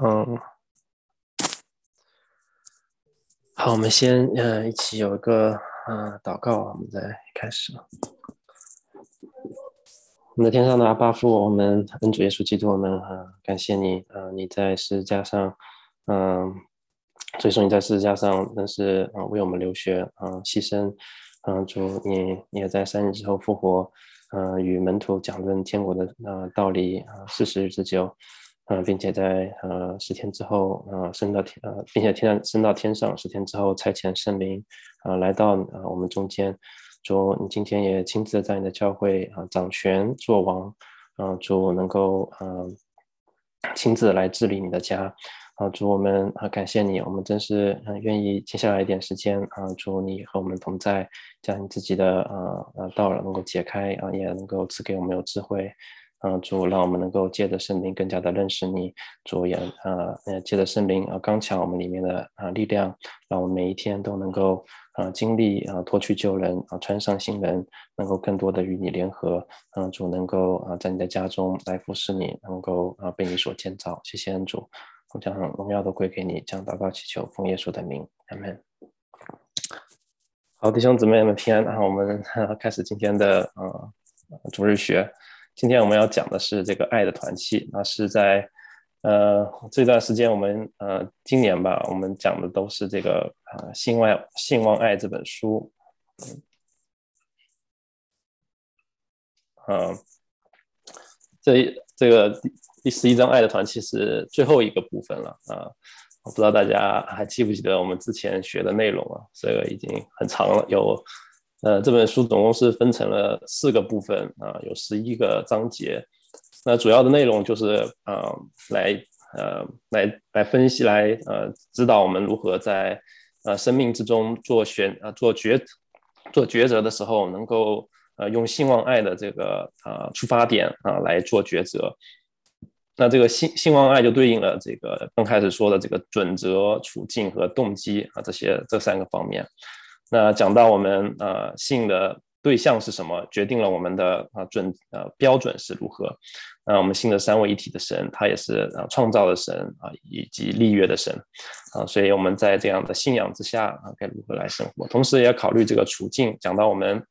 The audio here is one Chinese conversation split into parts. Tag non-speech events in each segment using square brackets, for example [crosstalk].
嗯，好，我们先呃一起有一个呃祷告，我们再开始。我们的天上的阿爸父，我们恩主耶稣基督，我们呃感谢你，呃你在十字架上，嗯，所以说你在十字架上那是啊为我们流血，嗯牺牲，嗯主你你也在三日之后复活，嗯与门徒讲论天国的呃道理啊四十日之久。呃，并且在呃十天之后，呃升到天，呃，并且天上升到天上，十天之后差遣圣灵，啊，来到啊我们中间，主，你今天也亲自在你的教会啊掌权作王，啊，主能够呃亲自来治理你的家，啊，主我们啊感谢你，我们真是很愿意接下来一点时间啊，主你和我们同在，将你自己的呃呃道能够解开啊，也能够赐给我们有智慧。啊，主让我们能够借着圣灵更加的认识你，主也啊，呃，借着圣灵啊，刚强我们里面的啊力量，让我们每一天都能够啊经历啊脱去旧人啊穿上新人，能够更多的与你联合，啊主能够啊在你的家中来服侍你，能够啊被你所建造。谢谢恩主，我将荣耀都归给你，将祷告祈求奉耶稣的名，阿门。好，弟兄姊妹们平安啊！我们 [laughs] 开始今天的啊主日学。今天我们要讲的是这个爱的团契，那是在呃这段时间，我们呃今年吧，我们讲的都是这个啊《信望信望爱》这本书，嗯，这这个第第十一章爱的团契是最后一个部分了啊，我不知道大家还记不记得我们之前学的内容啊？这个已经很长了，有。呃，这本书总共是分成了四个部分啊，有十一个章节。那主要的内容就是啊，来呃来来分析，来呃指导我们如何在呃生命之中做选啊做抉做抉择的时候，能够呃用信望爱的这个啊出发点啊来做抉择。那这个信信望爱就对应了这个刚开始说的这个准则、处境和动机啊这些这三个方面。那讲到我们呃信的对象是什么，决定了我们的啊准呃标准是如何。那我们信的三位一体的神，他也是啊创造的神啊，以及立约的神啊，所以我们在这样的信仰之下啊，该如何来生活？同时也考虑这个处境。讲到我们，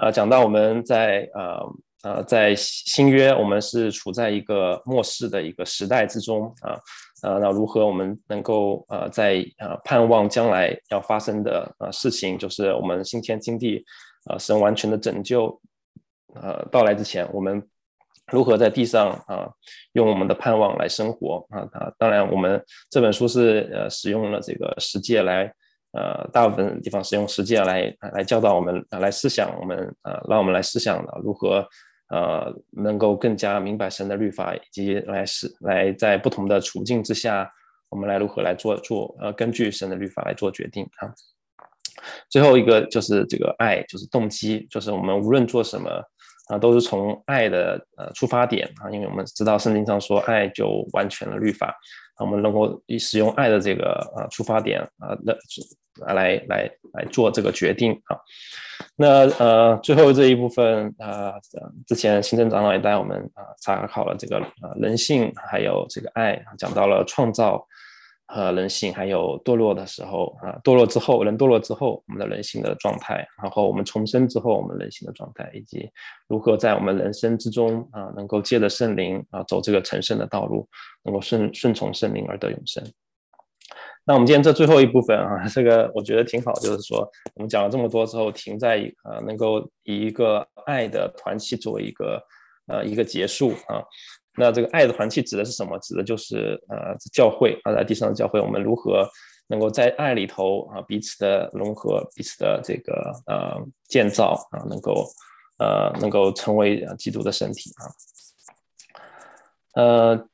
呃，讲到我们在呃呃在新约，我们是处在一个末世的一个时代之中啊。呃，那如何我们能够呃在呃盼望将来要发生的呃事情，就是我们新天新地，呃神完全的拯救，呃到来之前，我们如何在地上啊用我们的盼望来生活啊啊？当然，我们这本书是呃使用了这个实践来呃大部分地方使用实践来来教导我们来思想我们呃让我们来思想的如何。呃，能够更加明白神的律法，以及来是来在不同的处境之下，我们来如何来做做呃，根据神的律法来做决定啊。最后一个就是这个爱，就是动机，就是我们无论做什么啊，都是从爱的呃出发点啊，因为我们知道圣经上说爱就完全了律法，啊我们能够以使用爱的这个呃出发点啊，那来来来做这个决定啊。那呃，最后这一部分啊，之前行政长老也带我们啊查考了这个啊人性，还有这个爱，讲到了创造和人性，还有堕落的时候啊，堕落之后，人堕落之后，我们的人性的状态，然后我们重生之后，我们人性的状态，以及如何在我们人生之中啊，能够借着圣灵啊走这个成圣的道路，能够顺顺从圣灵而得永生。那我们今天这最后一部分啊，这个我觉得挺好，就是说我们讲了这么多之后，停在一呃能够以一个爱的团契作为一个呃一个结束啊。那这个爱的团契指的是什么？指的就是呃教会啊，在地上的教会，我们如何能够在爱里头啊彼此的融合，彼此的这个呃建造啊，能够呃能够成为基督的身体啊，呃。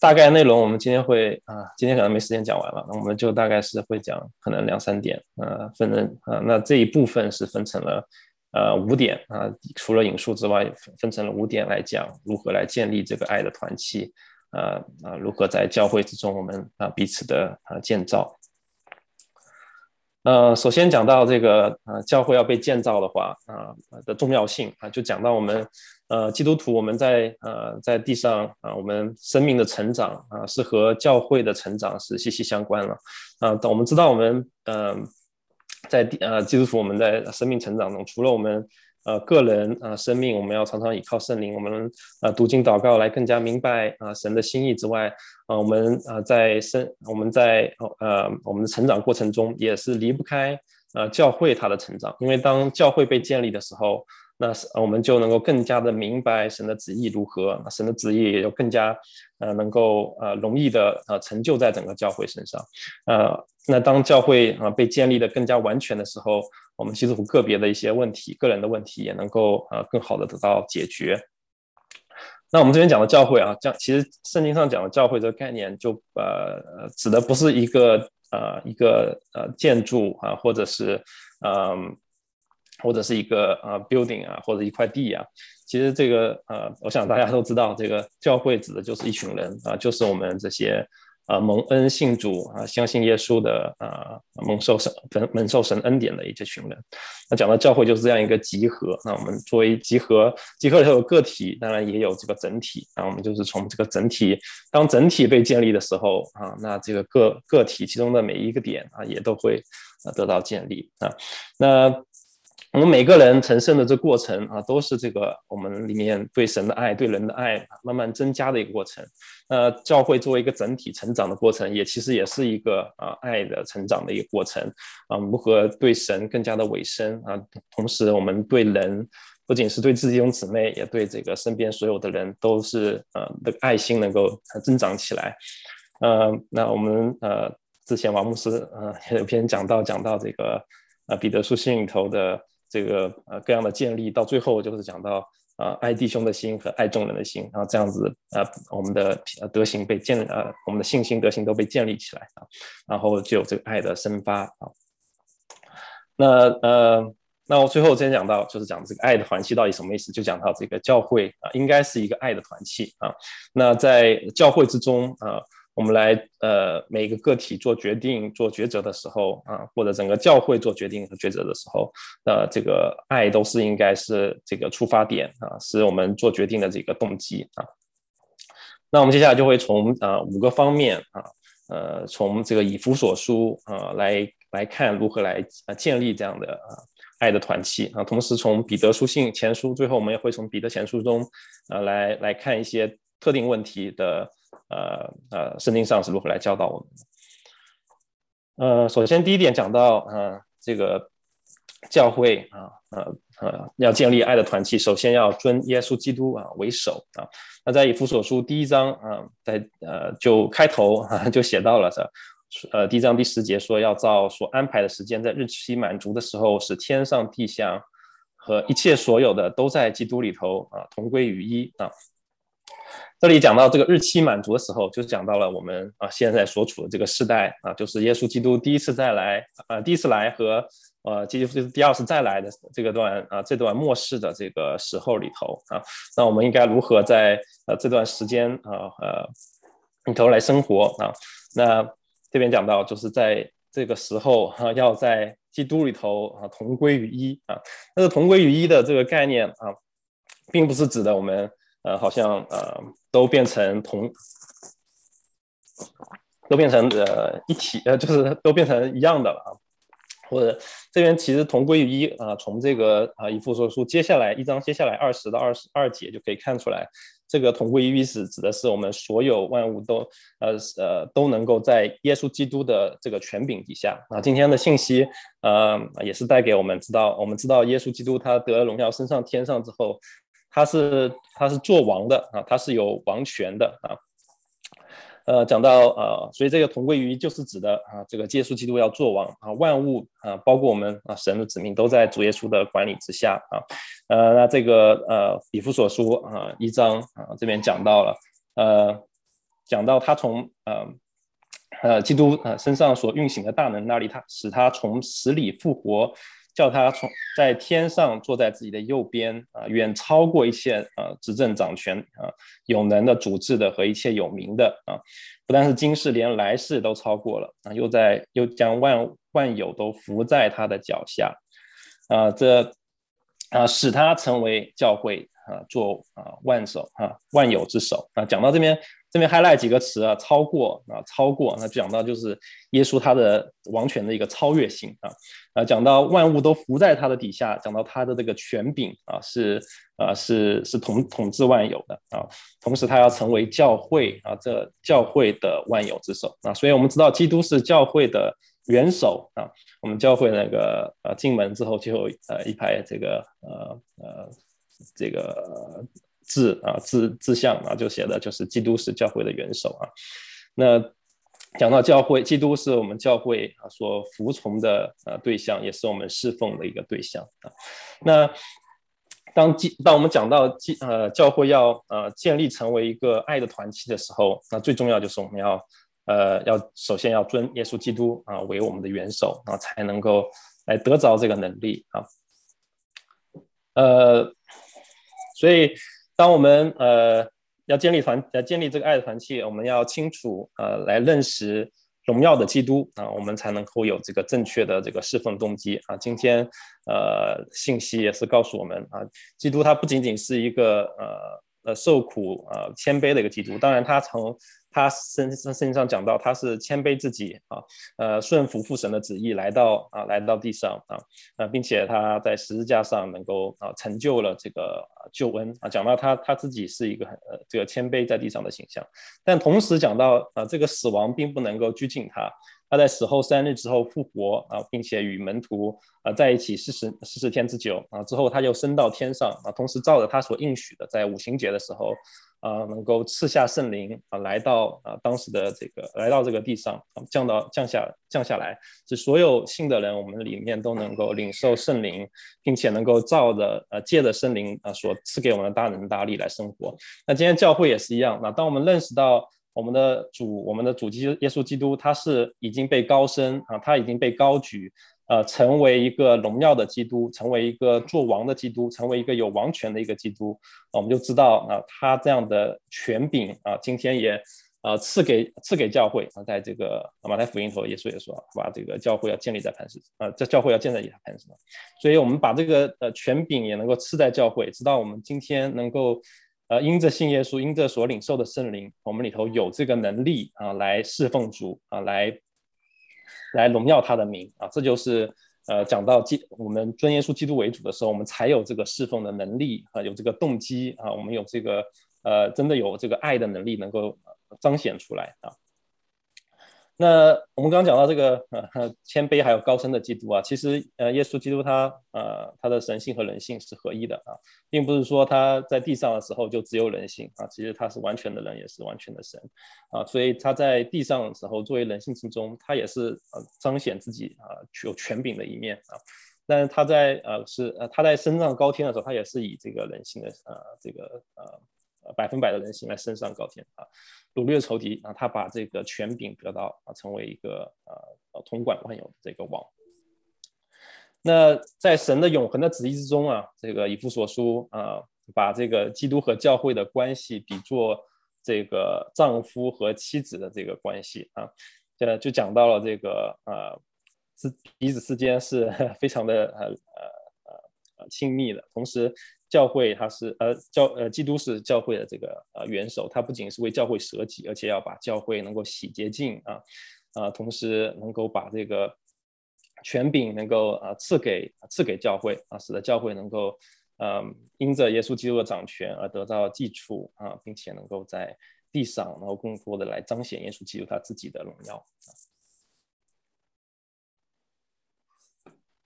大概内容我们今天会啊，今天可能没时间讲完了，我们就大概是会讲可能两三点，呃，分成啊，那这一部分是分成了呃五点啊，除了引述之外，分成了五点来讲如何来建立这个爱的团契，啊啊，如何在教会之中我们啊彼此的啊建造。呃，首先讲到这个呃教会要被建造的话啊的重要性啊，就讲到我们呃，基督徒我们在呃在地上啊，我们生命的成长啊，是和教会的成长是息息相关了啊。我们知道我们嗯，在呃基督徒我们在生命成长中，除了我们呃个人啊生命，我们要常常依靠圣灵，我们呃读经祷告来更加明白啊神的心意之外，啊我们啊在生我们在呃我们的成长过程中也是离不开呃教会它的成长，因为当教会被建立的时候。那我们就能够更加的明白神的旨意如何，神的旨意也就更加呃能够呃容易的呃成就在整个教会身上，呃，那当教会啊被建立的更加完全的时候，我们基督徒个别的一些问题、个人的问题也能够呃更好的得到解决。那我们这边讲的教会啊，讲其实圣经上讲的教会这个概念，就呃指的不是一个呃一个呃建筑啊，或者是嗯。或者是一个呃 building 啊，或者一块地啊，其实这个呃，我想大家都知道，这个教会指的就是一群人啊，就是我们这些呃蒙恩信主啊，相信耶稣的啊，蒙受神蒙受神恩典的一些群人。那讲到教会就是这样一个集合，那我们作为集合，集合里头有个体，当然也有这个整体。那我们就是从这个整体，当整体被建立的时候啊，那这个个个体其中的每一个点啊，也都会得到建立啊，那。我们每个人成圣的这过程啊，都是这个我们里面对神的爱、对人的爱慢慢增加的一个过程。那教会作为一个整体成长的过程，也其实也是一个啊爱的成长的一个过程啊。如何对神更加的委身啊？同时，我们对人不仅是对自己兄姊妹，也对这个身边所有的人，都是呃的爱心能够增长起来。呃，那我们呃之前王牧师呃有篇讲到讲到这个呃彼得书信里头的。这个呃各样的建立，到最后就是讲到啊爱弟兄的心和爱众人的心，然后这样子啊我们的德行被建呃我们的信心德行都被建立起来啊，然后就有这个爱的生发啊。那呃那我最后先讲到就是讲这个爱的团契到底什么意思，就讲到这个教会啊应该是一个爱的团契啊。那在教会之中啊。我们来呃，每个个体做决定、做抉择的时候啊，或者整个教会做决定和抉择的时候，那这个爱都是应该是这个出发点啊，是我们做决定的这个动机啊。那我们接下来就会从啊五个方面啊，呃，从这个以弗所书啊来来看如何来啊建立这样的啊爱的团契啊，同时从彼得书信前书，最后我们也会从彼得前书中啊来来看一些特定问题的。呃呃，圣经上是如何来教导我们的？呃，首先第一点讲到，呃，这个教会啊，呃呃，要建立爱的团契，首先要尊耶稣基督啊为首啊。那在以弗所书第一章啊，在呃就开头啊就写到了这，呃第一章第十节说要照所安排的时间，在日期满足的时候，使天上地下和一切所有的都在基督里头啊同归于一啊。这里讲到这个日期满足的时候，就讲到了我们啊现在所处的这个时代啊，就是耶稣基督第一次再来啊，第一次来和呃基督第二次再来的这个段啊这段末世的这个时候里头啊，那我们应该如何在呃这段时间啊呃里头来生活啊？那这边讲到就是在这个时候啊，要在基督里头啊同归于一啊，但是同归于一的这个概念啊，并不是指的我们。呃，好像呃，都变成同，都变成呃一体，呃，就是都变成一样的了啊。或者这边其实同归于一啊，从这个啊一副说书接下来一章接下来二十到二十二节就可以看出来，这个同归于一是指的是我们所有万物都呃呃都能够在耶稣基督的这个权柄底下啊。今天的信息呃也是带给我们知道，我们知道耶稣基督他得了荣耀升上天上之后。他是他是做王的啊，他是有王权的啊，呃，讲到呃，所以这个同归于一就是指的啊，这个耶稣基督要做王啊，万物啊，包括我们啊，神的子民都在主耶稣的管理之下啊，呃，那这个呃，以弗所书啊一章啊这边讲到了呃，讲到他从呃呃基督呃身上所运行的大能那里，他使他从死里复活。叫他从在天上坐在自己的右边啊，远超过一切啊执政掌权啊有能的主治的和一切有名的啊，不但是今世，连来世都超过了啊，又在又将万万有都伏在他的脚下啊，这啊使他成为教会啊做啊万首啊万有之首啊。讲到这边，这边 highlight 几个词啊，超过啊超过，那讲到就是耶稣他的王权的一个超越性啊。啊，讲到万物都伏在他的底下，讲到他的这个权柄啊是啊是是统统治万有的啊，同时他要成为教会啊这教会的万有之首啊，所以我们知道基督是教会的。元首啊，我们教会那个呃进门之后就有呃一排这个呃呃这个字啊字字像啊，就写的就是基督是教会的元首啊。那讲到教会，基督是我们教会啊所服从的呃对象，也是我们侍奉的一个对象啊。那当基当我们讲到基呃教会要呃建立成为一个爱的团契的时候，那最重要就是我们要。呃，要首先要尊耶稣基督啊为我们的元首啊，才能够来得着这个能力啊。呃，所以当我们呃要建立团要建立这个爱的团契，我们要清楚呃来认识荣耀的基督啊，我们才能够有这个正确的这个侍奉动机啊。今天呃信息也是告诉我们啊，基督他不仅仅是一个呃呃受苦呃谦卑的一个基督，当然他从他圣圣圣经上讲到，他是谦卑自己啊，呃，顺服父神的旨意来到啊，来到地上啊，呃，并且他在十字架上能够啊，成就了这个救恩啊。讲到他他自己是一个很呃这个谦卑在地上的形象，但同时讲到啊，这个死亡并不能够拘禁他，他在死后三日之后复活啊，并且与门徒啊在一起四十四十天之久啊，之后他又升到天上啊，同时照着他所应许的，在五旬节的时候。啊，能够赐下圣灵啊，来到啊当时的这个来到这个地上，降到降下降下来，是所有信的人，我们里面都能够领受圣灵，并且能够照着呃借着圣灵啊所赐给我们的大能大力来生活。那今天教会也是一样，那当我们认识到我们的主，我们的主基耶稣基督，他是已经被高升啊，他已经被高举。呃，成为一个荣耀的基督，成为一个做王的基督，成为一个有王权的一个基督，我们就知道啊，他这样的权柄啊，今天也呃赐给赐给教会啊，在这个马太福音头，耶稣也说，把这个教会要建立在磐石啊，这教会要建立在磐石上，所以我们把这个呃权柄也能够赐在教会，直到我们今天能够呃因着信耶稣，因着所领受的圣灵，我们里头有这个能力啊，来侍奉主啊，来。来荣耀他的名啊，这就是呃讲到基我们尊耶稣基督为主的时候，我们才有这个侍奉的能力啊，有这个动机啊，我们有这个呃真的有这个爱的能力能够彰显出来啊。那我们刚刚讲到这个呃 [laughs] 谦卑还有高深的基督啊，其实呃耶稣基督他呃他的神性和人性是合一的啊，并不是说他在地上的时候就只有人性啊，其实他是完全的人也是完全的神啊，所以他在地上的时候作为人性之中，他也是呃彰显自己啊有权柄的一面啊，但是他在呃是呃他在升上高天的时候，他也是以这个人性的呃这个呃。百分百的人性来升上高天啊，掳掠仇敌啊，他把这个权柄得到啊，成为一个呃呃统管万有的这个王。那在神的永恒的旨意之中啊，这个以弗所书啊，把这个基督和教会的关系比作这个丈夫和妻子的这个关系啊，这就讲到了这个呃，之彼此之间是 [laughs] 非常的呃呃呃亲密的，同时。教会它是呃教呃基督是教会的这个呃元首，他不仅是为教会舍己，而且要把教会能够洗洁净啊啊，同时能够把这个权柄能够啊赐给赐给教会啊，使得教会能够嗯因着耶稣基督的掌权而得到基础啊，并且能够在地上能够更多的来彰显耶稣基督他自己的荣耀啊。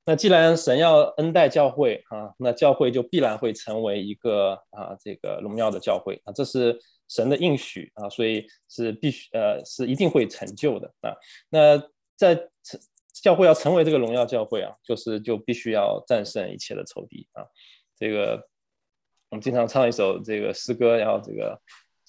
那既然神要恩待教会啊，那教会就必然会成为一个啊这个荣耀的教会啊，这是神的应许啊，所以是必须呃是一定会成就的啊。那在成教会要成为这个荣耀教会啊，就是就必须要战胜一切的仇敌啊。这个我们经常唱一首这个诗歌，然后这个。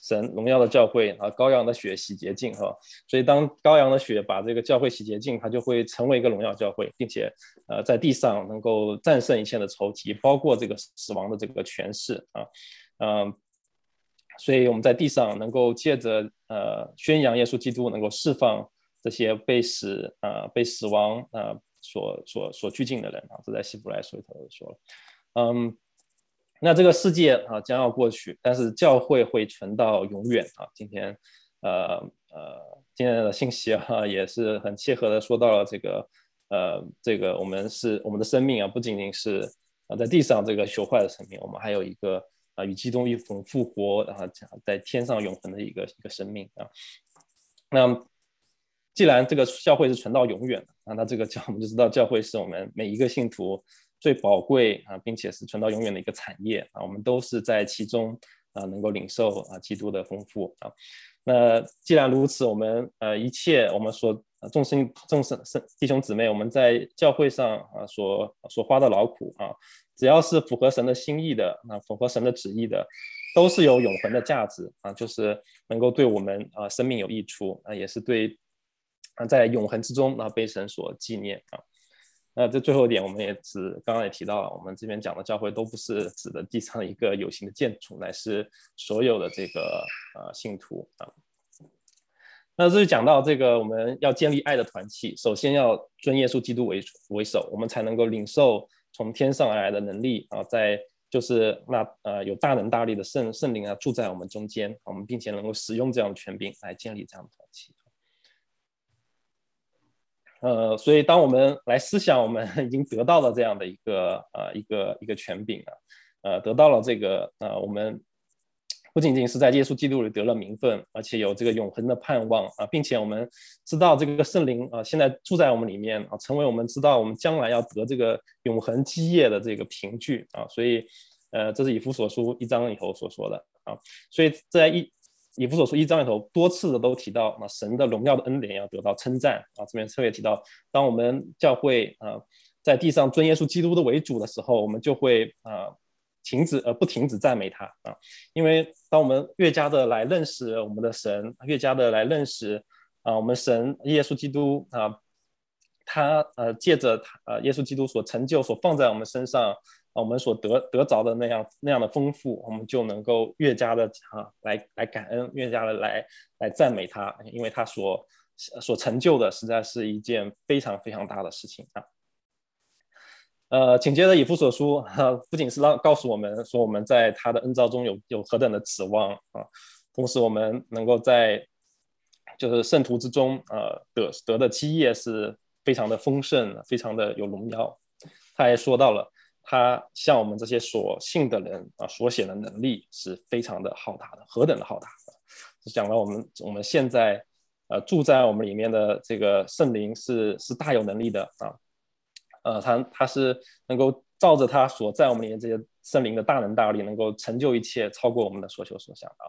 神荣耀的教会啊，羔羊的血洗洁净哈，所以当羔羊的血把这个教会洗洁净，它就会成为一个荣耀教会，并且呃在地上能够战胜一切的仇敌，包括这个死亡的这个权势啊，嗯，所以我们在地上能够借着呃宣扬耶稣基督，能够释放这些被死啊被死亡啊所所所拘禁的人啊，这在希伯来书里头说了，嗯。那这个世界啊将要过去，但是教会会存到永远啊。今天，呃呃，今天的信息啊也是很切合的说到了这个，呃，这个我们是我们的生命啊，不仅仅是啊在地上这个朽坏的生命，我们还有一个啊与基督一同复活，然后在天上永恒的一个一个生命啊。那既然这个教会是存到永远的啊，那这个教我们就知道教会是我们每一个信徒最宝贵啊，并且是存到永远的一个产业啊，我们都是在其中啊，能够领受啊基督的丰富啊。那既然如此，我们呃一切我们所众生众生生弟兄姊妹，我们在教会上啊所所花的劳苦啊，只要是符合神的心意的啊，符合神的旨意的。都是有永恒的价值啊，就是能够对我们啊生命有益处啊，也是对啊在永恒之中啊被神所纪念啊。那这最后一点，我们也是刚刚也提到了，我们这边讲的教会都不是指的地上一个有形的建筑，乃是所有的这个呃信徒啊。那这就讲到这个我们要建立爱的团契，首先要尊耶稣基督为为首，我们才能够领受从天上而来的能力啊，在。就是那呃有大能大力的圣圣灵啊住在我们中间，我们并且能够使用这样的权柄来建立这样的团体。呃，所以当我们来思想，我们 [laughs] 已经得到了这样的一个呃一个一个权柄啊，呃得到了这个呃我们。不仅仅是在耶稣基督里得了名分，而且有这个永恒的盼望啊，并且我们知道这个圣灵啊，现在住在我们里面啊，成为我们知道我们将来要得这个永恒基业的这个凭据啊，所以，呃，这是以弗所书一章里头所说的啊，所以在一以弗所书一章里头多次的都提到啊，神的荣耀的恩典要得到称赞啊，这边特别提到，当我们教会啊在地上尊耶稣基督的为主的时候，我们就会啊。停止而不停止赞美他啊，因为当我们越加的来认识我们的神，越加的来认识啊，我们神耶稣基督啊，他呃借着他呃耶稣基督所成就所放在我们身上啊，我们所得得着的那样那样的丰富，我们就能够越加的啊来来感恩，越加的来来赞美他，因为他所所成就的实在是一件非常非常大的事情啊。呃，紧接着以弗所书哈，不仅是让告诉我们说我们在他的恩召中有有何等的指望啊，同时我们能够在就是圣徒之中呃得得的基业是非常的丰盛，非常的有荣耀。他还说到了他向我们这些所信的人啊所显的能力是非常的浩大的，何等的浩大！是讲了我们我们现在呃住在我们里面的这个圣灵是是大有能力的啊。呃，他他是能够照着他所在我们里面这些圣灵的大能大力，能够成就一切，超过我们的所求所想啊。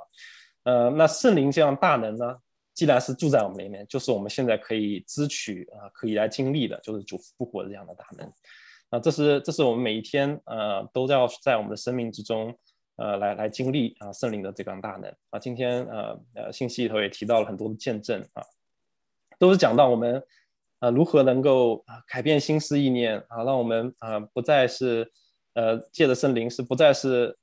呃，那圣灵这样大能呢，既然是住在我们里面，就是我们现在可以支取啊，可以来经历的，就是主复活这样的大能。啊，这是这是我们每一天呃都要在我们的生命之中呃来来经历啊圣灵的这样大能啊。今天呃呃信息里头也提到了很多的见证啊，都是讲到我们。啊，如何能够改变心思意念啊，让我们啊不再是呃借着圣灵，是不再是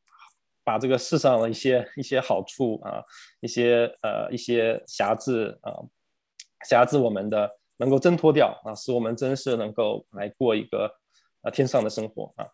把这个世上的一些一些好处啊，一些呃一些瑕疵啊瑕疵我们的能够挣脱掉啊，使我们真是能够来过一个啊天上的生活啊。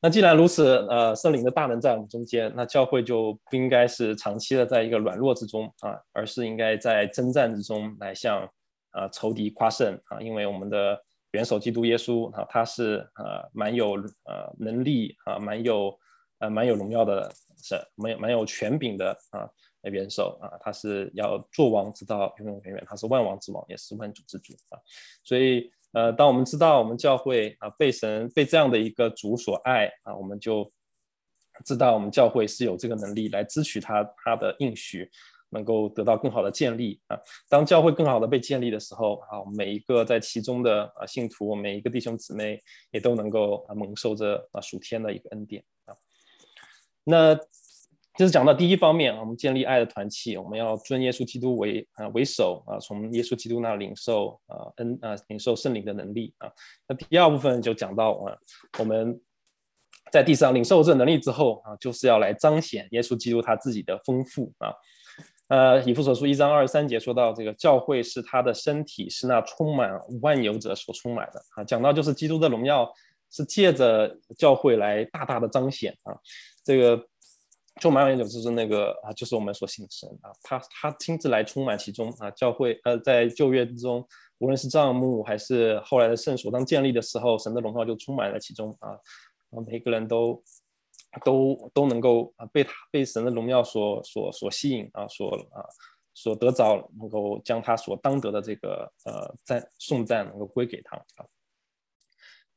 那既然如此，呃，圣灵的大能在我们中间，那教会就不应该是长期的在一个软弱之中啊，而是应该在征战之中来向。啊，仇敌夸胜啊！因为我们的元首基督耶稣啊，他是呃蛮有呃能力啊，蛮有呃蛮有荣耀的，是蛮有蛮有权柄的啊元首啊，他是要做王直到永永远远，他是万王之王，也是万主之主啊。所以呃，当我们知道我们教会啊被神被这样的一个主所爱啊，我们就知道我们教会是有这个能力来支取他他的应许。能够得到更好的建立啊！当教会更好的被建立的时候啊，每一个在其中的啊信徒，每一个弟兄姊妹也都能够啊蒙受着啊属天的一个恩典啊。那就是讲到第一方面啊，我们建立爱的团契，我们要尊耶稣基督为啊为首啊，从耶稣基督那领受啊恩啊领受圣灵的能力啊。那第二部分就讲到啊，我们在地上领受这能力之后啊，就是要来彰显耶稣基督他自己的丰富啊。呃，以弗所书一章二十三节说到，这个教会是他的身体，是那充满万有者所充满的啊。讲到就是基督的荣耀是借着教会来大大的彰显啊，这个就马永久就是那个啊，就是我们所信的神啊，他他亲自来充满其中啊，教会呃在旧约之中，无论是帐幕还是后来的圣所，当建立的时候，神的荣耀就充满了其中啊，每个人都都都能够啊被他被神的荣耀所所所吸引啊，所啊。所得着能够将他所当得的这个呃赞颂赞能够归给他啊，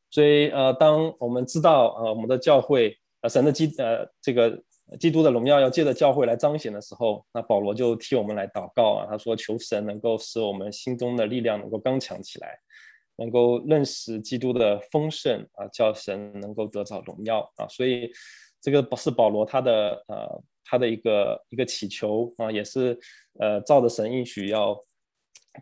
所以呃当我们知道呃我们的教会呃神的基呃这个基督的荣耀要借着教会来彰显的时候，那保罗就替我们来祷告啊，他说求神能够使我们心中的力量能够刚强起来，能够认识基督的丰盛啊，叫神能够得着荣耀啊，所以这个是保罗他的呃。他的一个一个祈求啊，也是呃照着神应许，要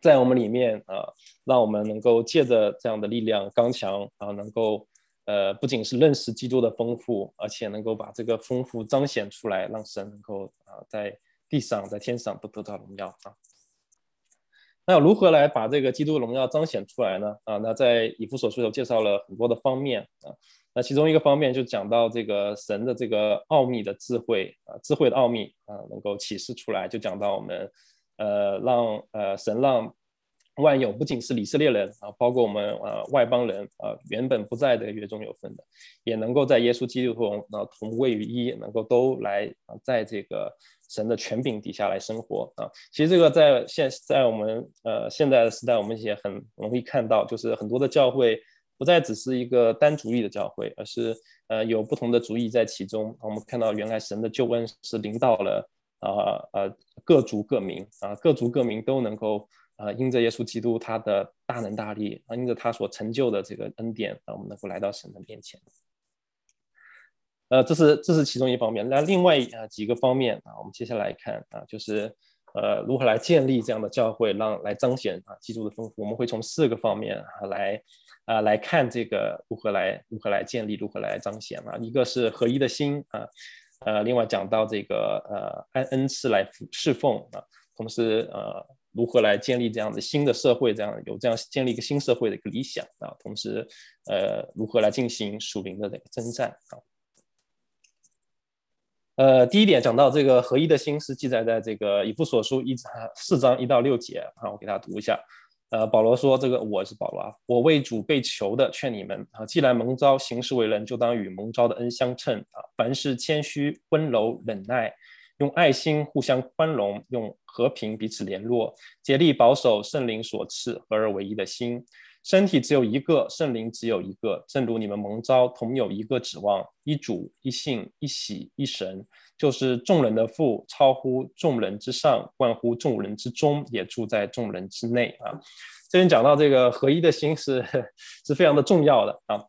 在我们里面啊，让我们能够借着这样的力量刚强啊，能够呃不仅是认识基督的丰富，而且能够把这个丰富彰显出来，让神能够啊在地上在天上都得到荣耀啊。那如何来把这个基督的荣耀彰显出来呢？啊，那在以弗所书有介绍了很多的方面啊。那其中一个方面就讲到这个神的这个奥秘的智慧啊，智慧的奥秘啊，能够启示出来，就讲到我们，呃，让呃神让万有不仅是以色列人啊，包括我们呃外邦人啊，原本不在的约中有份的，也能够在耶稣基督中啊同位于一，能够都来啊在这个神的权柄底下来生活啊。其实这个在现在我们呃现在的时代，我们也很容易看到，就是很多的教会。不再只是一个单主义的教会，而是呃有不同的主义在其中。我们看到原来神的救恩是临到了啊呃各族各民啊各族各民都能够啊因着耶稣基督他的大能大力啊因着他所成就的这个恩典啊我们能够来到神的面前。呃这是这是其中一方面。那另外啊几个方面啊我们接下来看啊就是呃如何来建立这样的教会，让来彰显啊基督的丰富。我们会从四个方面啊来。啊，来看这个如何来如何来建立，如何来彰显啊？一个是合一的心啊，呃，另外讲到这个呃按恩赐来侍奉啊，同时呃如何来建立这样的新的社会，这样有这样建立一个新社会的一个理想啊，同时呃如何来进行属灵的这个征战啊？呃，第一点讲到这个合一的心是记载在这个以弗所书一四章一到六节啊，我给大家读一下。呃，保罗说：“这个我是保罗啊，我为主被求的，劝你们啊，既然蒙召行事为人，就当与蒙召的恩相称啊。凡事谦虚、温柔、忍耐，用爱心互相宽容，用和平彼此联络，竭力保守圣灵所赐合而为一的心。身体只有一个，圣灵只有一个，正如你们蒙召同有一个指望，一主、一信、一喜、一神。”就是众人的父，超乎众人之上，关乎众人之中，也住在众人之内啊。这边讲到这个合一的心是是非常的重要的啊。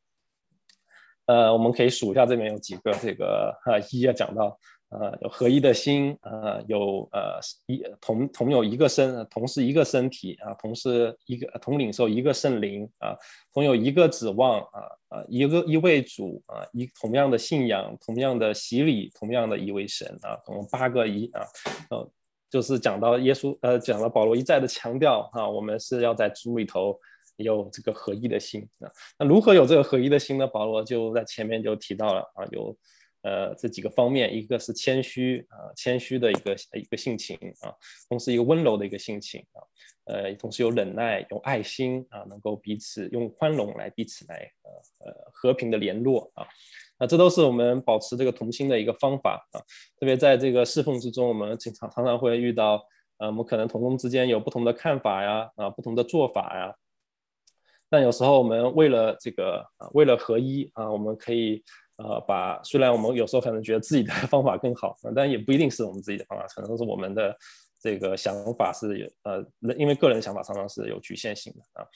呃，我们可以数一下这边有几个这个啊，一要讲到。呃，有合一的心，呃，有呃一同同有一个身，同是一个身体啊，同是一个同领受一个圣灵啊，同有一个指望啊啊，一个一位主啊，一同样的信仰，同样的洗礼，同样的一位神啊，我们八个一啊，呃，就是讲到耶稣，呃，讲了保罗一再的强调啊，我们是要在主里头有这个合一的心啊，那如何有这个合一的心呢？保罗就在前面就提到了啊，有。呃，这几个方面，一个是谦虚啊，谦虚的一个一个性情啊，同时一个温柔的一个性情啊，呃，同时有忍耐，有爱心啊，能够彼此用宽容来彼此来呃呃和平的联络啊，那这都是我们保持这个同心的一个方法啊，特别在这个侍奉之中，我们经常常常会遇到，呃，我们可能同工之间有不同的看法呀，啊，不同的做法呀，但有时候我们为了这个啊，为了合一啊，我们可以。呃，把虽然我们有时候可能觉得自己的 [laughs] 方法更好，但也不一定是我们自己的方法，可能都是我们的这个想法是有呃，因为个人想法常常是有局限性的啊。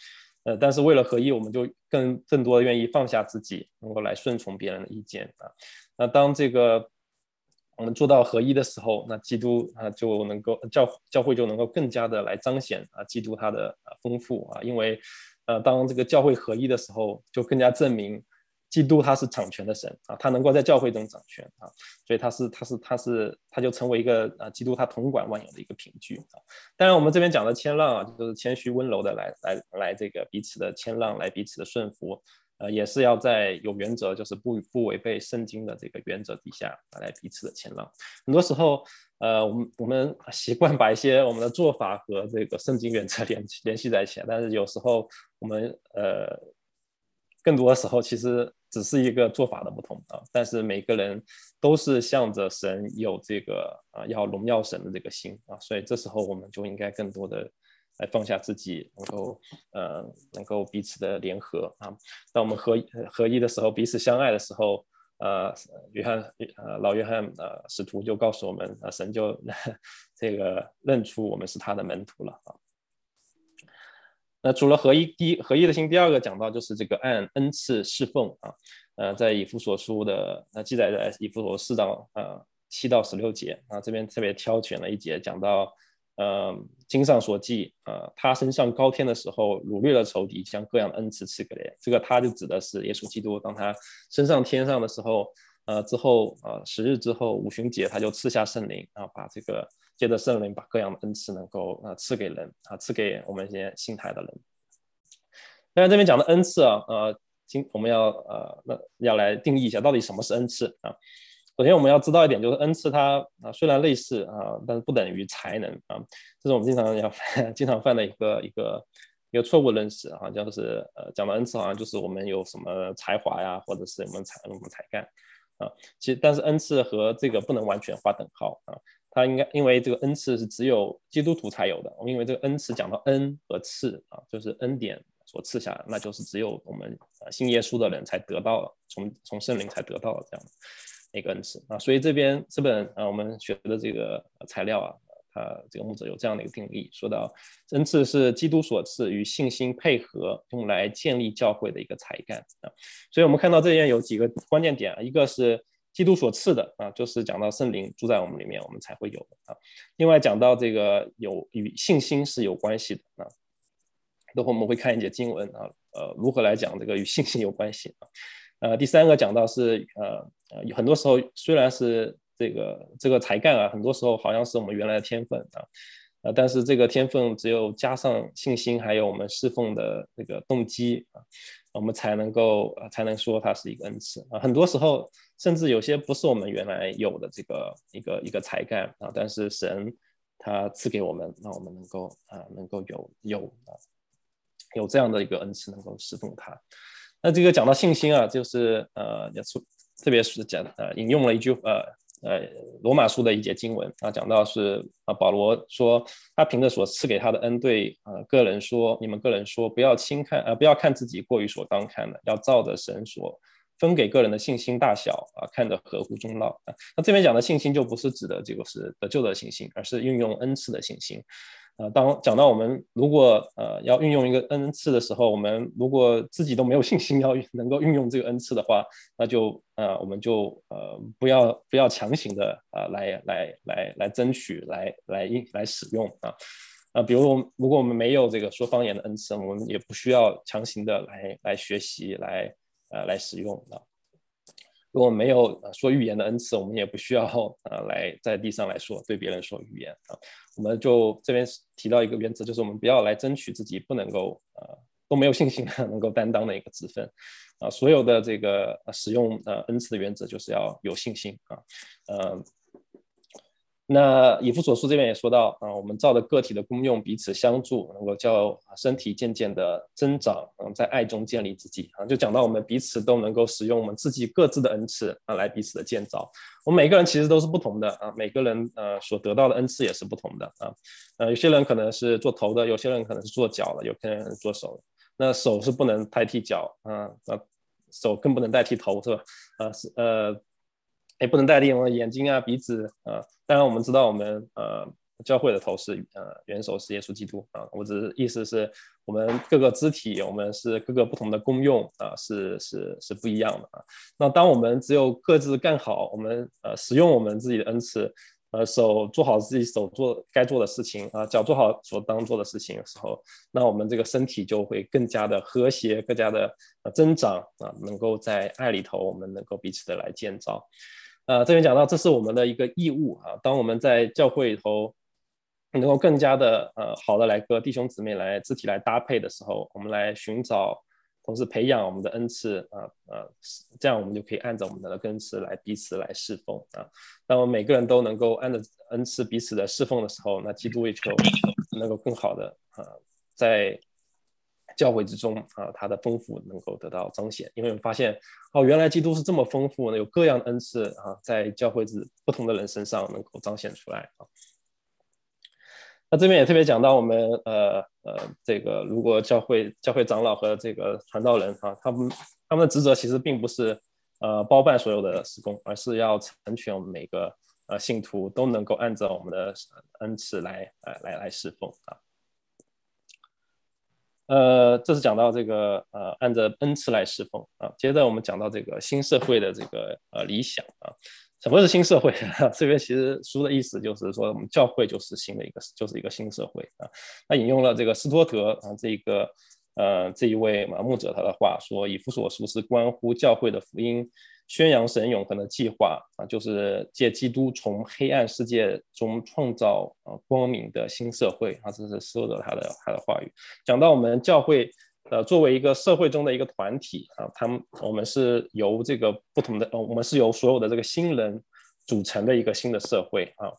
呃，但是为了合一，我们就更更多的愿意放下自己，能够来顺从别人的意见啊。那当这个我们做到合一的时候，那基督啊就能够教教会就能够更加的来彰显啊基督他的丰富啊，因为呃当这个教会合一的时候，就更加证明。基督他是掌权的神啊，他能够在教会中掌权啊，所以他是他是他是他就成为一个啊，基督他统管万有的一个凭据啊。当然，我们这边讲的谦让啊，就是谦虚温柔的来来来这个彼此的谦让，来彼此的顺服呃，也是要在有原则，就是不不违背圣经的这个原则底下来彼此的谦让。很多时候，呃，我们我们习惯把一些我们的做法和这个圣经原则联联系在一起，但是有时候我们呃，更多的时候其实只是一个做法的不同啊。但是每个人都是向着神有这个啊要荣耀神的这个心啊，所以这时候我们就应该更多的。来放下自己，能够呃，能够彼此的联合啊。当我们合合一的时候，彼此相爱的时候，呃，约翰呃老约翰呃使徒就告诉我们，啊，神就 [laughs] 这个认出我们是他的门徒了啊。那除了合一，第一合一的心，第二个讲到就是这个按恩赐侍奉啊。呃，在以弗所书的那记载在以弗所四章呃七到十六节啊，这边特别挑选了一节讲到。呃，经上所记，呃，他升上高天的时候，掳掠了仇敌，将各样的恩赐赐给了。这个他就指的是耶稣基督。当他升上天上的时候，呃，之后，呃，十日之后，五旬节，他就赐下圣灵，啊，把这个借着圣灵，把各样的恩赐能够啊赐给人，啊，赐给我们这些信台的人。那，这边讲的恩赐啊，呃，今我们要呃，那要来定义一下，到底什么是恩赐啊？首先，我们要知道一点，就是恩赐它啊，虽然类似啊，但是不等于才能啊。这是我们经常要 [laughs] 经常犯的一个一个一个错误认识啊，就是呃，讲到恩赐好像就是我们有什么才华呀，或者是我们才我们才干啊。其实，但是恩赐和这个不能完全划等号啊。它应该因为这个恩赐是只有基督徒才有的。我们因为这个恩赐讲到恩和赐啊，就是恩典所赐下来，那就是只有我们呃信耶稣的人才得到，从从圣灵才得到的这样的。一个恩赐啊，所以这边这本啊，我们学的这个材料啊，它这个牧者有这样的一个定义，说到恩赐是基督所赐，与信心配合，用来建立教会的一个才干啊。所以我们看到这边有几个关键点啊，一个是基督所赐的啊，就是讲到圣灵住在我们里面，我们才会有的啊。另外讲到这个有与信心是有关系的啊，等会我们会看一节经文啊，呃，如何来讲这个与信心有关系啊。呃，第三个讲到是呃呃，很多时候虽然是这个这个才干啊，很多时候好像是我们原来的天分啊，啊，但是这个天分只有加上信心，还有我们侍奉的这个动机啊，我们才能够啊才能说它是一个恩赐啊。很多时候甚至有些不是我们原来有的这个一个一个才干啊，但是神他赐给我们，让我们能够啊能够有有啊有这样的一个恩赐，能够侍奉他。那这个讲到信心啊，就是呃，也出，特别是讲呃，引用了一句呃呃罗马书的一节经文啊，讲到是啊，保罗说他凭着所赐给他的恩，对呃个人说，你们个人说，不要轻看啊，不要看自己过于所当看的，要照着神所分给个人的信心大小啊，看得合乎中道啊。那这边讲的信心就不是指的这个是得救的信心，而是运用恩赐的信心。呃，当讲到我们如果呃要运用一个恩赐的时候，我们如果自己都没有信心 [laughs] 要能够运用这个恩赐的话，那就呃我们就呃不要不要强行的呃来来来来争取来来应来使用啊啊，比如如果我们没有这个说方言的恩赐，我们也不需要强行的来来学习来呃来使用啊。如果没有说预言的恩赐，我们也不需要呃来在地上来说对别人说预言啊。我们就这边提到一个原则，就是我们不要来争取自己不能够呃都没有信心能够担当的一个职分啊。所有的这个使用呃恩赐的原则就是要有信心啊，呃。那以弗所书这边也说到啊，我们照着个体的功用彼此相助，能够叫身体渐渐的增长，嗯，在爱中建立自己啊，就讲到我们彼此都能够使用我们自己各自的恩赐啊，来彼此的建造。我们每个人其实都是不同的啊，每个人呃所得到的恩赐也是不同的啊，呃，有些人可能是做头的，有些人可能是做脚的，有些人做手的。那手是不能代替脚啊，那手更不能代替头是吧？啊是呃。也不能代替我们眼睛啊、鼻子啊。当然，我们知道我们呃教会的头是呃元首是耶稣基督啊。我只是意思是我们各个肢体，我们是各个不同的功用啊，是是是不一样的啊。那当我们只有各自干好，我们呃使用我们自己的恩赐，呃手做好自己手做该做的事情啊，脚做好所当做的事情的时候，那我们这个身体就会更加的和谐，更加的增长啊，能够在爱里头，我们能够彼此的来建造。呃，这边讲到，这是我们的一个义务啊。当我们在教会里头能够更加的呃好的来和弟兄姊妹来肢体来搭配的时候，我们来寻找同时培养我们的恩赐啊啊，这样我们就可以按照我们的恩赐来彼此来侍奉啊。当我们每个人都能够按照恩赐彼此的侍奉的时候，那基督也就能够更好的啊在教会之中啊，他的丰富能够得到彰显。因为我们发现哦，原来基督是这么丰富呢，有各样的恩赐啊，在教会之不同的人身上能够彰显出来啊。那这边也特别讲到我们呃呃这个如果教会教会长老和这个传道人啊，他们他们的职责其实并不是呃包办所有的施工，而是要成全我们每个呃信徒都能够按照我们的恩赐来呃来来侍奉啊。呃，这是讲到这个呃按照恩赐来侍奉啊。接着我们讲到这个新社会的这个呃理想啊。什么是新社会？[laughs] 这边其实书的意思就是说，我们教会就是新的一个，就是一个新社会啊。他引用了这个斯托德啊，这个呃这一位马牧者他的话说：“以弗所书是关乎教会的福音，宣扬神永恒的计划啊，就是借基督从黑暗世界中创造啊光明的新社会啊。”这是斯托德他的他的话语，讲到我们教会。呃，作为一个社会中的一个团体啊，他们我们是由这个不同的，呃，我们是由所有的这个新人组成的一个新的社会啊。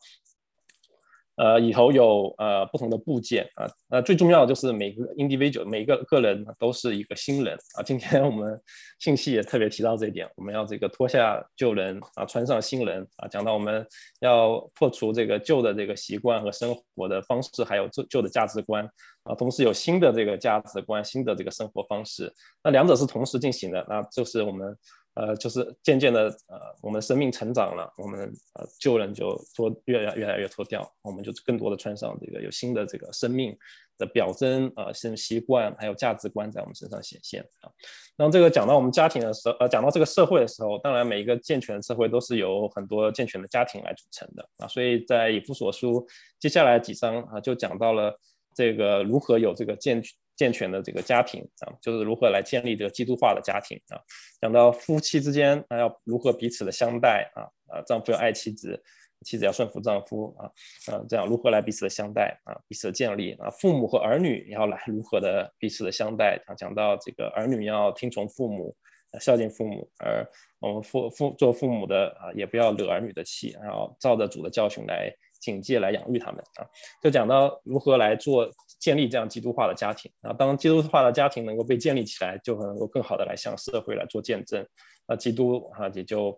呃，以后有呃不同的部件啊，那最重要的就是每个 individual 每个个人都是一个新人啊。今天我们信息也特别提到这一点，我们要这个脱下旧人啊，穿上新人啊。讲到我们要破除这个旧的这个习惯和生活的方式，还有旧旧的价值观啊，同时有新的这个价值观、新的这个生活方式，那两者是同时进行的，那就是我们。呃，就是渐渐的，呃，我们生命成长了，我们呃旧人就脱越来越来越脱掉，我们就更多的穿上这个有新的这个生命的表征啊，新习惯还有价值观在我们身上显现啊。那这个讲到我们家庭的时候，呃，讲到这个社会的时候，当然每一个健全的社会都是由很多健全的家庭来组成的啊。所以在以父所书接下来几章啊，就讲到了这个如何有这个健全。健全的这个家庭啊，就是如何来建立这个基督化的家庭啊。讲到夫妻之间啊，要如何彼此的相待啊啊，丈夫要爱妻子，妻子要顺服丈夫啊啊，这样如何来彼此的相待啊，彼此的建立啊。父母和儿女要来如何的彼此的相待啊。讲到这个儿女要听从父母，孝敬父母，而我们父父做父母的啊，也不要惹儿女的气，然后照着主的教训来。警戒来养育他们啊，就讲到如何来做建立这样基督化的家庭啊。当基督化的家庭能够被建立起来，就能够更好的来向社会来做见证。那基督啊也就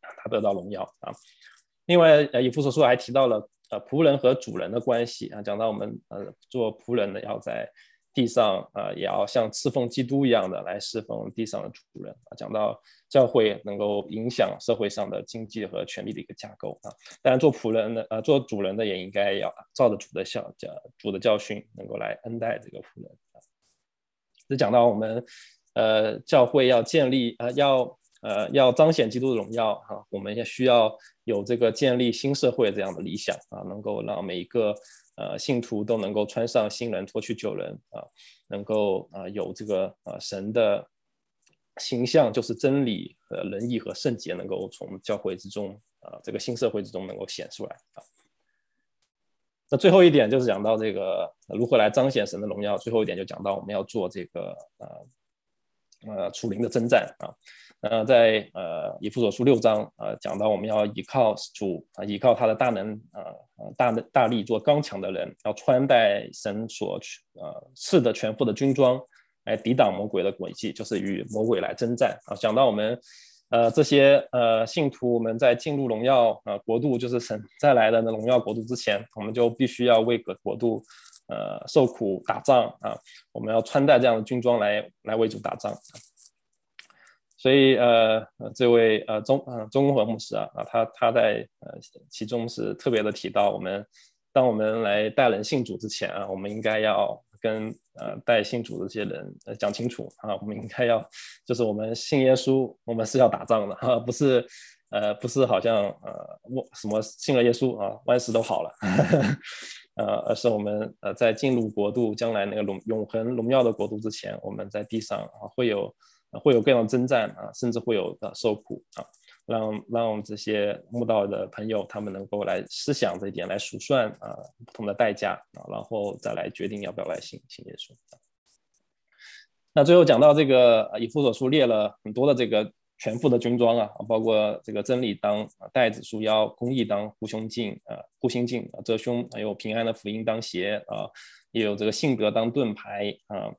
他得到荣耀啊。另外，呃，以弗所书还提到了呃仆人和主人的关系啊，讲到我们呃做仆人的要在。地上啊，也要像侍奉基督一样的来侍奉地上的主人啊。讲到教会能够影响社会上的经济和权力的一个架构啊。当然，做仆人的呃，做主人的也应该要照着主的教教主的教训，能够来恩待这个仆人啊。这讲到我们呃教会要建立呃要呃要彰显基督的荣耀哈，我们也需要有这个建立新社会这样的理想啊，能够让每一个。呃，信徒都能够穿上新人，脱去旧人啊，能够啊有这个啊神的形象，就是真理和仁义和圣洁，能够从教会之中啊这个新社会之中能够显出来啊。那最后一点就是讲到这个如何来彰显神的荣耀。最后一点就讲到我们要做这个呃呃楚灵的征战啊。呃，在呃以弗所书六章啊，讲到我们要依靠主啊，依靠他的大能啊，大能大力做刚强的人，要穿戴神所呃赐的全副的军装，来抵挡魔鬼的诡计，就是与魔鬼来征战啊。讲到我们呃这些呃信徒，我们在进入荣耀呃国度，就是神再来的那荣耀国度之前，我们就必须要为个国度呃受苦打仗啊，我们要穿戴这样的军装来来为主打仗。所以，呃，这位呃中呃中公和牧师啊啊，他他在呃其中是特别的提到，我们当我们来带人信主之前啊，我们应该要跟呃带信主的这些人呃讲清楚啊，我们应该要就是我们信耶稣，我们是要打仗的哈，不是呃不是好像呃我什么信了耶稣啊万事都好了，[laughs] 呃，而是我们呃在进入国度将来那个荣永恒荣耀的国度之前，我们在地上啊会有。会有各样征战啊，甚至会有的受苦啊，让让这些慕道的朋友他们能够来思想这一点，来数算啊不同的代价啊，然后再来决定要不要来信信耶稣。那最后讲到这个以弗所书列了很多的这个全副的军装啊，包括这个真理当带子束腰，公义当护胸镜啊，护心镜啊遮胸，还有平安的福音当鞋啊，也有这个信德当盾牌啊。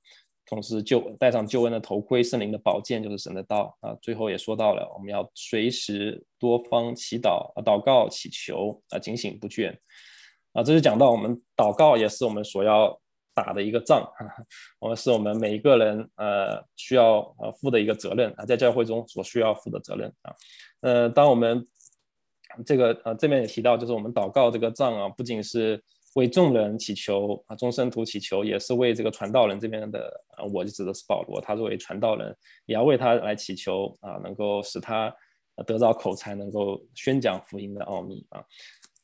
同时，救戴上救恩的头盔，圣灵的宝剑就是神的道啊。最后也说到了，我们要随时多方祈祷啊，祷告祈求啊，警醒不倦啊。这是讲到我们祷告也是我们所要打的一个仗，我们是我们每一个人呃需要呃负的一个责任啊，在教会中所需要负的责任啊。呃，当我们这个呃这边也提到，就是我们祷告这个仗啊，不仅是。为众人祈求啊，众生徒祈求，也是为这个传道人这边的啊，我就指的是保罗，他作为传道人，也要为他来祈求啊，能够使他得到口才，能够宣讲福音的奥秘啊。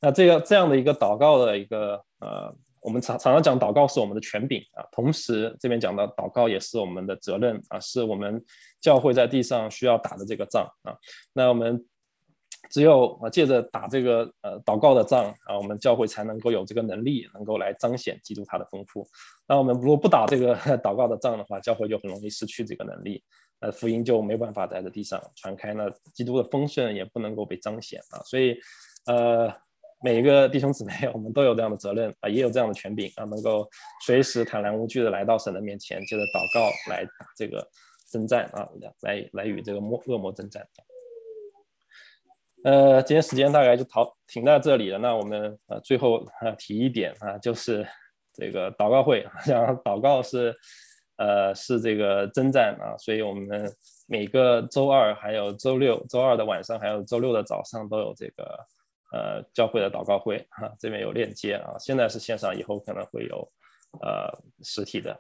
那这个这样的一个祷告的一个呃，我们常常常讲祷告是我们的权柄啊，同时这边讲到祷告也是我们的责任啊，是我们教会在地上需要打的这个仗啊。那我们。只有啊，借着打这个呃祷告的仗啊，我们教会才能够有这个能力，能够来彰显基督它的丰富。那我们如果不打这个 [laughs] 祷告的仗的话，教会就很容易失去这个能力，呃，福音就没办法在这地上传开，那基督的丰盛也不能够被彰显啊。所以，呃，每一个弟兄姊妹，我们都有这样的责任啊，也有这样的权柄啊，能够随时坦然无惧的来到神的面前，借着祷告来打这个征战啊，来来与这个魔恶魔征战。呃，今天时间大概就逃停在这里了。那我们呃最后啊提一点啊，就是这个祷告会，[laughs] 像祷告是呃是这个征战啊，所以我们每个周二、还有周六、周二的晚上，还有周六的早上都有这个呃教会的祷告会啊，这边有链接啊。现在是线上，以后可能会有呃实体的。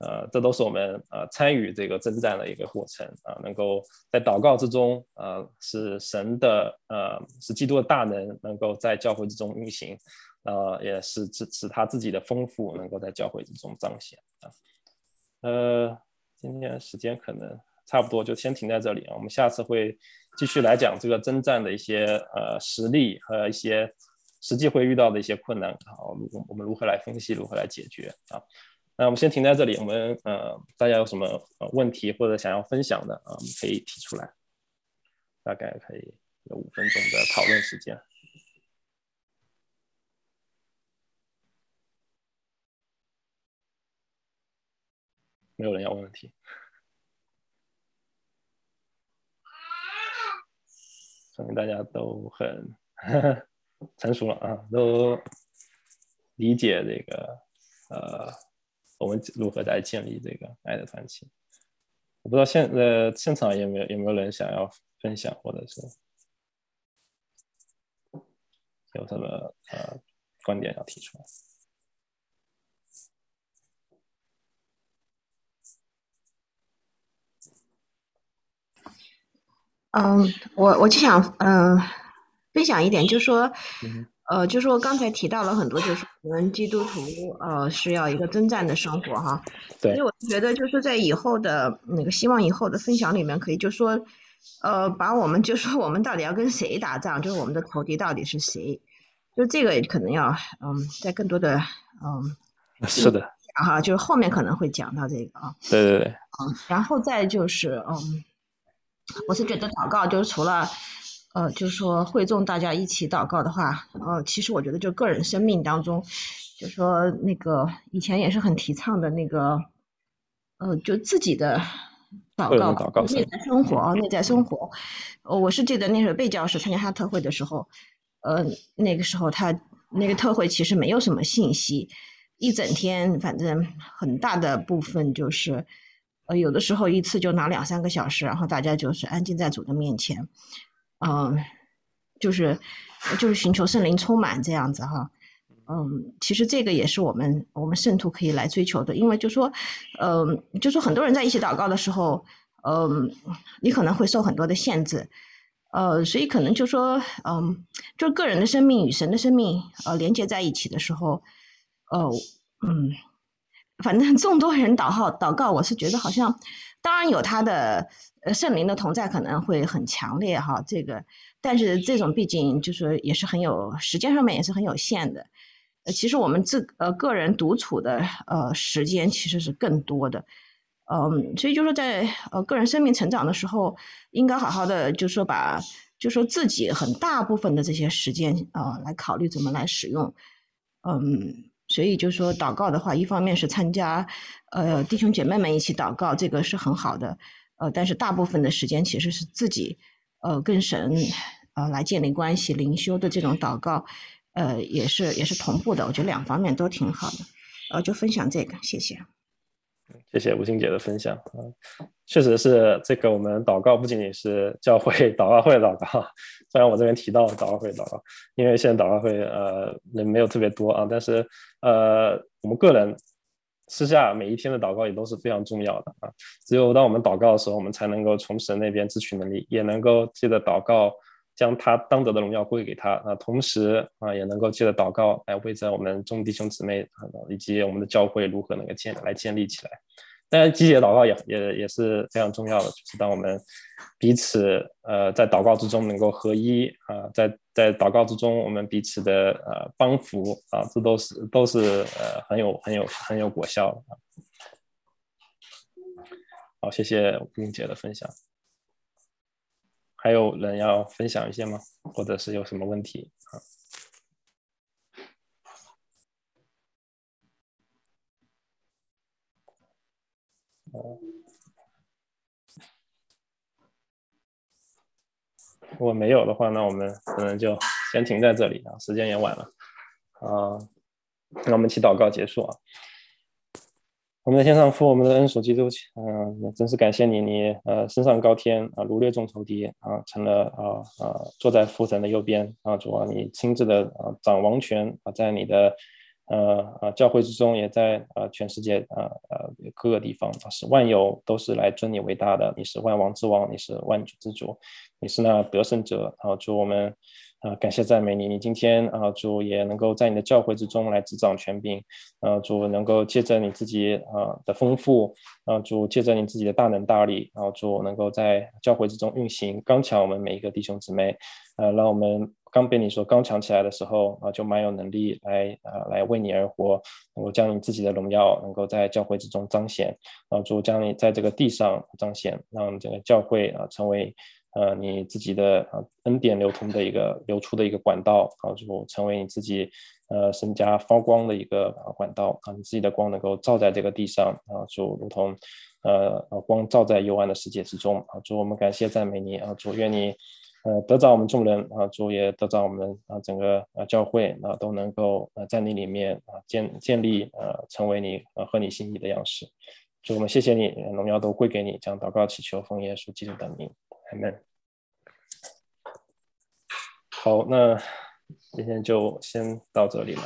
呃，这都是我们呃参与这个征战的一个过程啊，能够在祷告之中，呃，是神的呃，是基督的大能能够在教会之中运行，呃，也是使使他自己的丰富能够在教会之中彰显啊。呃，今天时间可能差不多，就先停在这里啊。我们下次会继续来讲这个征战的一些呃实例和一些实际会遇到的一些困难啊，我们我们如何来分析，如何来解决啊。那我们先停在这里。我们呃，大家有什么问题或者想要分享的啊，我们可以提出来。大概可以有五分钟的讨论时间。没有人要问问题，说明大家都很 [laughs] 成熟了啊，都理解这个呃。我们如何来建立这个爱的团体？我不知道现呃现场有没有有没有人想要分享，或者是有什么呃观点要提出来？嗯，我我就想嗯分享一点，就是说。呃，就是说刚才提到了很多，就是我们基督徒呃是要一个征战的生活哈。对。所以我觉得就是在以后的那个希望以后的分享里面，可以就说，呃，把我们就说我们到底要跟谁打仗，就是我们的仇敌到底是谁，就这个可能要嗯在更多的嗯。是的。哈，就是后面可能会讲到这个啊。对对对。嗯，然后再就是嗯，我是觉得祷告就是除了。呃，就是说会众大家一起祷告的话，呃，其实我觉得就个人生命当中，就说那个以前也是很提倡的那个，呃，就自己的祷告，内在生活啊，内在生活。呃，我是记得那时候贝教授参加他特会的时候，呃，那个时候他那个特会其实没有什么信息，一整天反正很大的部分就是，呃，有的时候一次就拿两三个小时，然后大家就是安静在主的面前。嗯，就是就是寻求圣灵充满这样子哈，嗯，其实这个也是我们我们圣徒可以来追求的，因为就说，嗯，就说很多人在一起祷告的时候，嗯，你可能会受很多的限制，呃，所以可能就说，嗯，就个人的生命与神的生命呃连接在一起的时候，呃，嗯，反正众多人祷告祷告，我是觉得好像。当然有他的呃圣灵的同在可能会很强烈哈，这个，但是这种毕竟就是也是很有时间上面也是很有限的，呃，其实我们自呃个人独处的呃时间其实是更多的，嗯，所以就说在呃个人生命成长的时候，应该好好的就说把就说自己很大部分的这些时间啊来考虑怎么来使用，嗯，所以就说祷告的话，一方面是参加呃弟兄姐妹们一起祷告，这个是很好的，呃，但是大部分的时间其实是自己呃跟神呃来建立关系、灵修的这种祷告，呃也是也是同步的，我觉得两方面都挺好的，呃，就分享这个，谢谢。谢谢吴欣姐的分享嗯，确实是这个我们祷告不仅仅是教会 [laughs] 祷告会祷告，虽然我这边提到祷告会祷告，因为现在祷告会呃人没有特别多啊，但是呃我们个人私下每一天的祷告也都是非常重要的啊，只有当我们祷告的时候，我们才能够从神那边汲取能力，也能够借着祷告。将他当得的荣耀归给他啊，同时啊，也能够借着祷告来为在我们众弟兄姊妹以及我们的教会如何能够建来建立起来。当然，集体祷告也也也是非常重要的，就是当我们彼此呃在祷告之中能够合一啊，在在祷告之中我们彼此的呃帮扶啊，这都是都是呃很有很有很有果效的。好，谢谢冰姐的分享。还有人要分享一些吗？或者是有什么问题啊？如果没有的话，那我们可能就先停在这里啊，时间也晚了啊，那我们祈祷告结束啊。我们在天上父，我们的恩属基督，嗯，真是感谢你，你呃升上高天啊，如列众仇敌啊，成了啊啊坐在父神的右边啊，主啊，你亲自的啊掌王权啊，在你的呃呃教会之中，也在呃全世界呃呃各个地方，是万有都是来尊你为大的，你是万王之王，你是万主之主，你是那得胜者好，祝我们。啊，感谢赞美你！你今天啊，主也能够在你的教会之中来执掌权柄，啊，主能够借着你自己啊的丰富，啊，主借着你自己的大能大力，然后主能够在教会之中运行，刚强我们每一个弟兄姊妹，呃，让我们刚被你说刚强起来的时候啊，就蛮有能力来啊来为你而活，能够将你自己的荣耀能够在教会之中彰显，啊，主将你在这个地上彰显，让这个教会啊成为。呃，你自己的啊恩典流通的一个流出的一个管道，啊，就成为你自己呃身家发光的一个管道，啊，你自己的光能够照在这个地上，啊，就如同呃光照在幽暗的世界之中，啊，主我们感谢赞美你，啊，主愿你呃得着我们众人，啊，主也得着我们啊整个啊教会，啊都能够啊在你里面啊建建立啊成为你啊合你心意的样式，主我们谢谢你，荣耀都归给你，将祷告祈求奉耶稣基督的名。Amen。好，那今天就先到这里了。